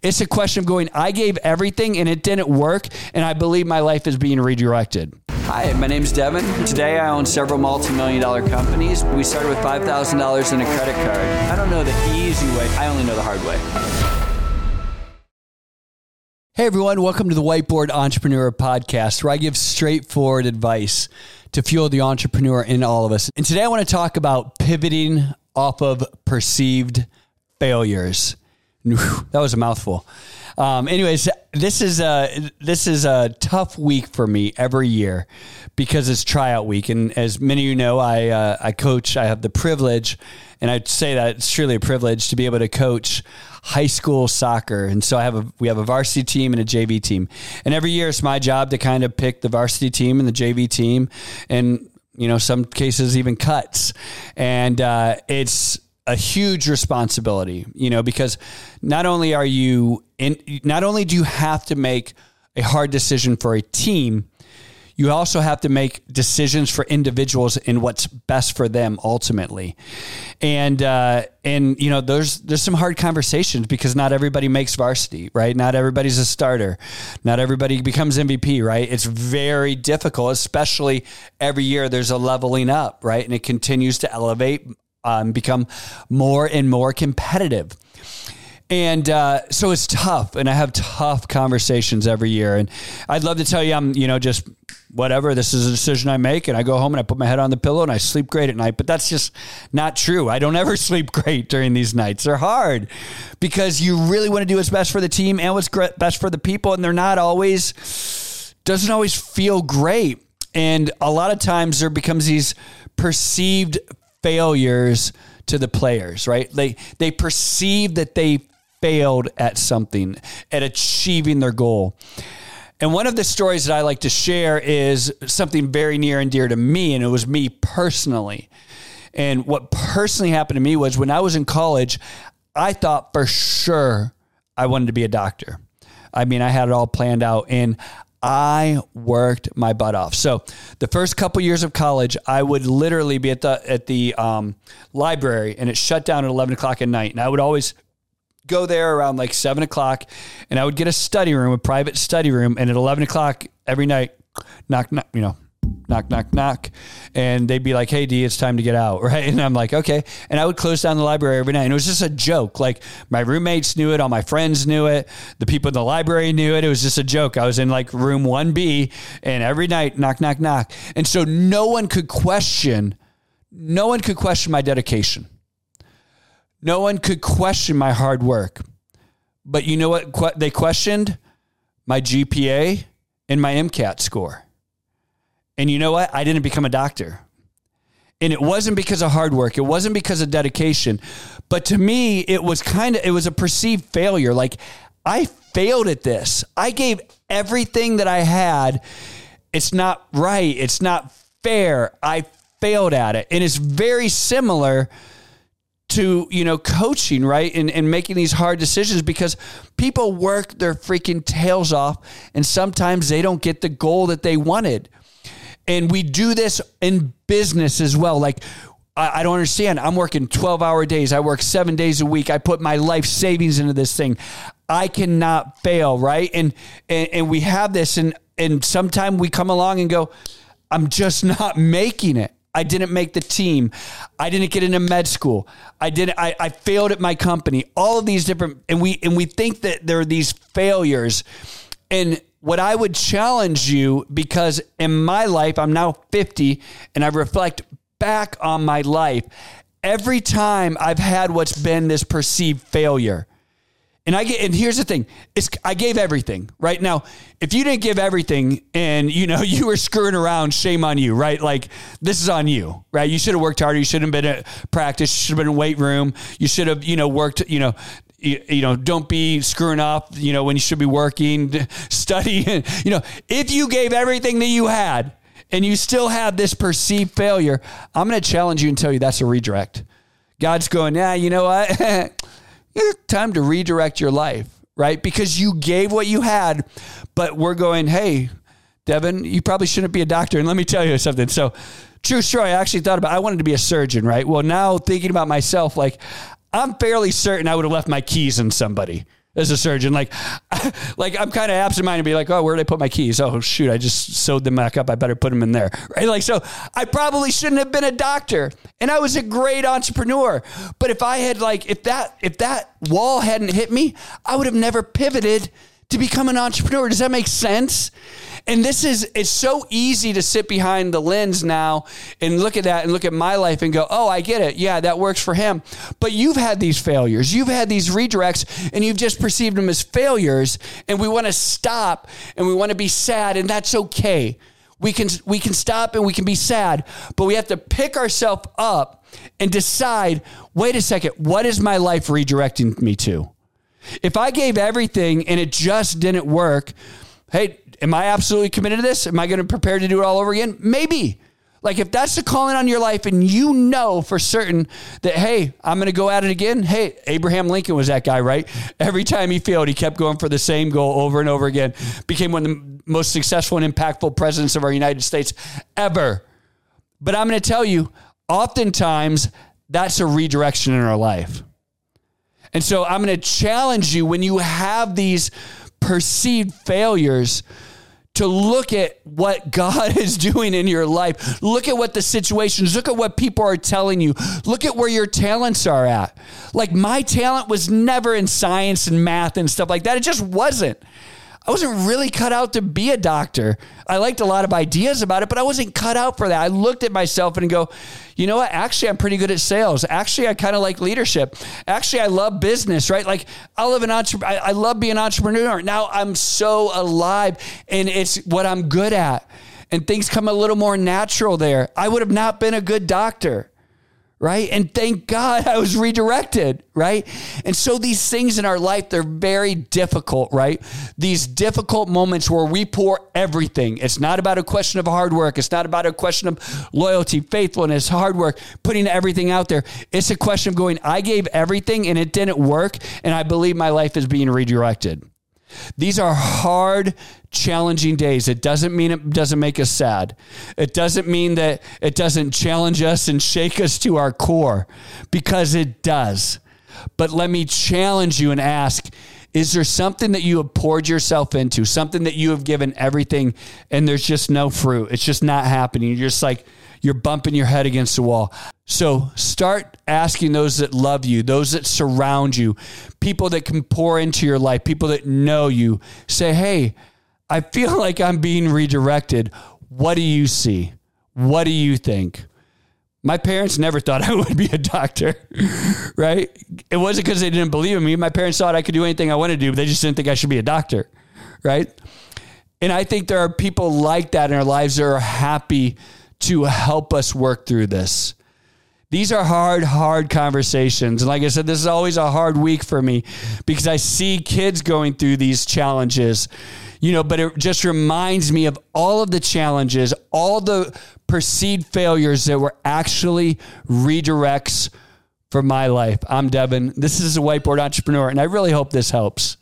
It's a question of going, I gave everything and it didn't work, and I believe my life is being redirected. Hi, my name is Devon. Today I own several multi million dollar companies. We started with $5,000 in a credit card. I don't know the easy way, I only know the hard way. Hey everyone, welcome to the Whiteboard Entrepreneur Podcast, where I give straightforward advice to fuel the entrepreneur in all of us. And today I want to talk about pivoting off of perceived failures. That was a mouthful. Um, anyways, this is a this is a tough week for me every year because it's tryout week, and as many of you know, I uh, I coach. I have the privilege, and I'd say that it's truly a privilege to be able to coach high school soccer. And so I have a we have a varsity team and a JV team, and every year it's my job to kind of pick the varsity team and the JV team, and you know some cases even cuts, and uh, it's a huge responsibility, you know, because not only are you in, not only do you have to make a hard decision for a team, you also have to make decisions for individuals in what's best for them ultimately. And uh, and you know, there's there's some hard conversations because not everybody makes varsity, right? Not everybody's a starter. Not everybody becomes MVP, right? It's very difficult, especially every year there's a leveling up, right? And it continues to elevate um, become more and more competitive. And uh, so it's tough, and I have tough conversations every year. And I'd love to tell you, I'm, you know, just whatever. This is a decision I make, and I go home and I put my head on the pillow and I sleep great at night. But that's just not true. I don't ever sleep great during these nights. They're hard because you really want to do what's best for the team and what's best for the people, and they're not always doesn't always feel great. And a lot of times there becomes these perceived failures to the players, right? They they perceive that they failed at something, at achieving their goal. And one of the stories that I like to share is something very near and dear to me, and it was me personally. And what personally happened to me was when I was in college, I thought for sure I wanted to be a doctor. I mean, I had it all planned out, and I worked my butt off. So the first couple years of college, I would literally be at the at the um, library, and it shut down at eleven o'clock at night, and I would always go there around like seven o'clock, and I would get a study room, a private study room, and at eleven o'clock every night, knock knock, you know, knock, knock, knock. And they'd be like, hey, D, it's time to get out. Right. And I'm like, okay. And I would close down the library every night. And it was just a joke. Like my roommates knew it. All my friends knew it. The people in the library knew it. It was just a joke. I was in like room 1B and every night, knock, knock, knock. And so no one could question, no one could question my dedication. No one could question my hard work. But you know what they questioned? My GPA and my MCAT score. And you know what? I didn't become a doctor. And it wasn't because of hard work. It wasn't because of dedication. But to me, it was kind of it was a perceived failure. Like I failed at this. I gave everything that I had. It's not right. It's not fair. I failed at it. And it's very similar to you know coaching right and, and making these hard decisions because people work their freaking tails off and sometimes they don't get the goal that they wanted and we do this in business as well. Like, I, don't understand. I'm working 12 hour days. I work seven days a week. I put my life savings into this thing. I cannot fail, right? And and, and we have this, and and sometimes we come along and go, I'm just not making it. I didn't make the team. I didn't get into med school. I didn't. I, I failed at my company. All of these different, and we and we think that there are these failures, and what I would challenge you because in my life, I'm now 50 and I reflect back on my life. Every time I've had what's been this perceived failure, and I get, and here's the thing: it's I gave everything. Right now, if you didn't give everything, and you know you were screwing around, shame on you. Right? Like this is on you. Right? You should have worked harder. You should have been at practice. You should have been in weight room. You should have, you know, worked. You know, you, you, know, don't be screwing up, you know, when you should be working, study. You know, if you gave everything that you had and you still have this perceived failure, I'm going to challenge you and tell you that's a redirect. God's going, yeah, you know what? time to redirect your life, right? Because you gave what you had, but we're going, hey, Devon, you probably shouldn't be a doctor. And let me tell you something. So, true story, I actually thought about I wanted to be a surgeon, right? Well, now thinking about myself, like I'm fairly certain I would have left my keys in somebody as a surgeon. Like, like I'm kind of absent-minded, be like, oh, where did I put my keys? Oh, shoot, I just sewed them back up. I better put them in there, right? Like, so I probably shouldn't have been a doctor, and I was a great entrepreneur. But if I had like, if that if that wall hadn't hit me, I would have never pivoted to become an entrepreneur. Does that make sense? And this is, it's so easy to sit behind the lens now and look at that and look at my life and go, oh, I get it. Yeah, that works for him. But you've had these failures, you've had these redirects, and you've just perceived them as failures. And we want to stop and we want to be sad, and that's okay. We can, we can stop and we can be sad, but we have to pick ourselves up and decide wait a second, what is my life redirecting me to? If I gave everything and it just didn't work, hey, am I absolutely committed to this? Am I going to prepare to do it all over again? Maybe. Like if that's the calling on your life and you know for certain that, hey, I'm going to go at it again. Hey, Abraham Lincoln was that guy, right? Every time he failed, he kept going for the same goal over and over again. Became one of the most successful and impactful presidents of our United States ever. But I'm going to tell you, oftentimes that's a redirection in our life. And so I'm going to challenge you when you have these perceived failures to look at what God is doing in your life. Look at what the situations, look at what people are telling you. Look at where your talents are at. Like my talent was never in science and math and stuff like that. It just wasn't. I wasn't really cut out to be a doctor. I liked a lot of ideas about it, but I wasn't cut out for that. I looked at myself and go, you know what? Actually, I'm pretty good at sales. Actually, I kind of like leadership. Actually, I love business, right? Like I love an entre- I, I love being an entrepreneur. Now I'm so alive and it's what I'm good at. And things come a little more natural there. I would have not been a good doctor right? And thank God I was redirected, right? And so these things in our life, they're very difficult, right? These difficult moments where we pour everything. It's not about a question of hard work. It's not about a question of loyalty, faithfulness, hard work, putting everything out there. It's a question of going, I gave everything and it didn't work. And I believe my life is being redirected. These are hard, challenging days. It doesn't mean it doesn't make us sad. It doesn't mean that it doesn't challenge us and shake us to our core because it does. But let me challenge you and ask is there something that you have poured yourself into, something that you have given everything, and there's just no fruit? It's just not happening. You're just like, you're bumping your head against the wall. So start asking those that love you, those that surround you, people that can pour into your life, people that know you. Say, hey, I feel like I'm being redirected. What do you see? What do you think? My parents never thought I would be a doctor, right? It wasn't because they didn't believe in me. My parents thought I could do anything I wanted to do, but they just didn't think I should be a doctor, right? And I think there are people like that in our lives that are happy to help us work through this. These are hard, hard conversations. And like I said, this is always a hard week for me because I see kids going through these challenges, you know, but it just reminds me of all of the challenges, all the perceived failures that were actually redirects for my life. I'm Devon. This is a whiteboard entrepreneur, and I really hope this helps.